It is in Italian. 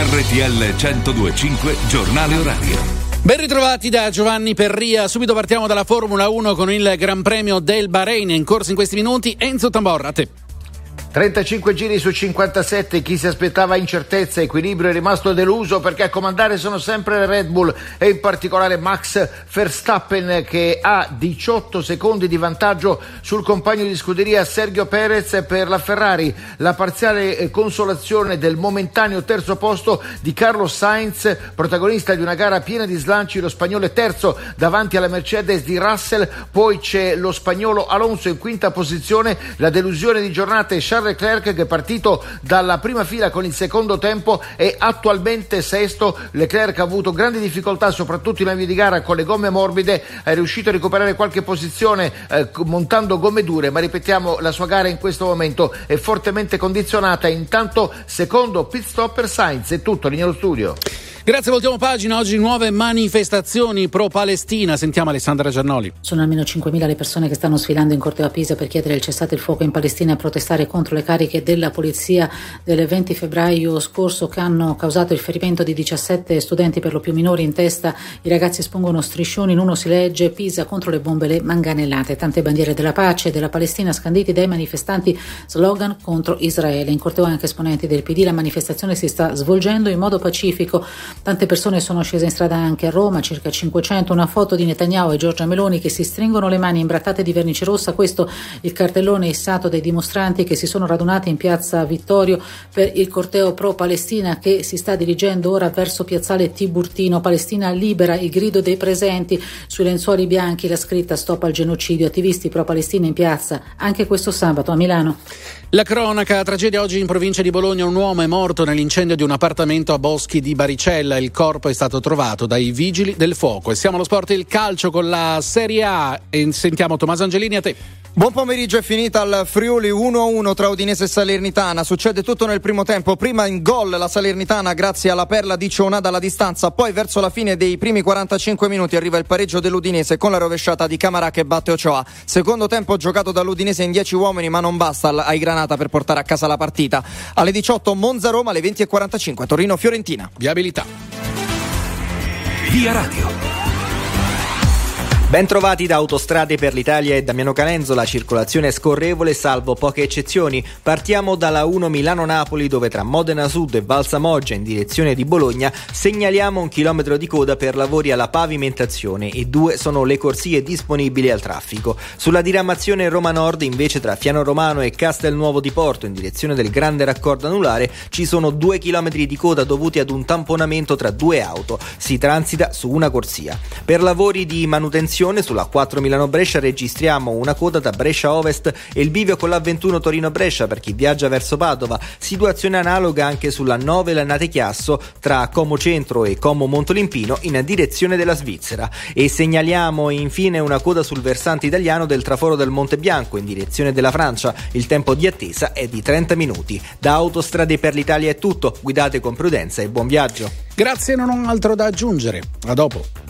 RTL 1025 Giornale Orario. Ben ritrovati da Giovanni Perria. Subito partiamo dalla Formula 1 con il Gran Premio del Bahrain. In corso in questi minuti Enzo Tamborra, a te. 35 giri su 57, chi si aspettava incertezza, equilibrio è rimasto deluso perché a comandare sono sempre Red Bull e in particolare Max Verstappen che ha 18 secondi di vantaggio sul compagno di scuderia Sergio Perez per la Ferrari. La parziale eh, consolazione del momentaneo terzo posto di Carlos Sainz, protagonista di una gara piena di slanci, lo spagnolo è terzo davanti alla Mercedes di Russell, poi c'è lo spagnolo Alonso in quinta posizione, la delusione di giornata è Charles Leclerc che è partito dalla prima fila con il secondo tempo è attualmente sesto. Leclerc ha avuto grandi difficoltà soprattutto in avvio di gara con le gomme morbide, è riuscito a recuperare qualche posizione eh, montando gomme dure, ma ripetiamo la sua gara in questo momento è fortemente condizionata. Intanto secondo pit stop per Sainz, è tutto, linea allo studio. Grazie, voltiamo pagina. Oggi nuove manifestazioni pro-Palestina. Sentiamo Alessandra Giannoli. Sono almeno 5.000 le persone che stanno sfilando in corteo a Pisa per chiedere il cessate il fuoco in Palestina e protestare contro le cariche della polizia del 20 febbraio scorso che hanno causato il ferimento di 17 studenti per lo più minori in testa. I ragazzi espongono striscioni, in uno si legge Pisa contro le bombe le manganellate. Tante bandiere della pace e della Palestina scanditi dai manifestanti, slogan contro Israele. In corteo anche esponenti del PD. La manifestazione si sta svolgendo in modo pacifico. Tante persone sono scese in strada anche a Roma, circa 500. Una foto di Netanyahu e Giorgia Meloni che si stringono le mani imbrattate di vernice rossa. Questo il cartellone issato dai dimostranti che si sono radunati in piazza Vittorio per il corteo pro-Palestina che si sta dirigendo ora verso piazzale Tiburtino. Palestina libera, il grido dei presenti sui lenzuoli bianchi, la scritta stop al genocidio. Attivisti pro-Palestina in piazza anche questo sabato a Milano. La cronaca, tragedia oggi in provincia di Bologna, un uomo è morto nell'incendio di un appartamento a Boschi di Baricella, il corpo è stato trovato dai vigili del fuoco. E siamo allo sport il calcio con la Serie A e sentiamo Tommaso Angelini a te. Buon pomeriggio, è finita al Friuli 1-1 tra Udinese e Salernitana. Succede tutto nel primo tempo. Prima in gol la Salernitana grazie alla perla di Ciona dalla distanza. Poi verso la fine dei primi 45 minuti arriva il pareggio dell'Udinese con la rovesciata di Camara che batte Ochoa. Secondo tempo giocato dall'Udinese in 10 uomini ma non basta ai Granata per portare a casa la partita. Alle 18 Monza-Roma, alle 20.45 Torino-Fiorentina. Viabilità. Via Radio. Bentrovati da Autostrade per l'Italia e Damiano Canenzo, la circolazione è scorrevole salvo poche eccezioni. Partiamo dalla 1 Milano-Napoli dove tra Modena Sud e Valsamoggia in direzione di Bologna segnaliamo un chilometro di coda per lavori alla pavimentazione e due sono le corsie disponibili al traffico. Sulla diramazione Roma Nord invece tra Fiano Romano e Castelnuovo di Porto in direzione del grande raccordo anulare ci sono due chilometri di coda dovuti ad un tamponamento tra due auto. Si transita su una corsia. Per lavori di manutenzione sulla 4 Milano-Brescia registriamo una coda da Brescia Ovest e il bivio con la 21 Torino-Brescia per chi viaggia verso Padova, situazione analoga anche sulla 9 Lannate Chiasso tra Como Centro e Como Montolimpino in direzione della Svizzera e segnaliamo infine una coda sul versante italiano del traforo del Monte Bianco in direzione della Francia, il tempo di attesa è di 30 minuti. Da Autostrade per l'Italia è tutto, guidate con prudenza e buon viaggio. Grazie, non ho altro da aggiungere. A dopo.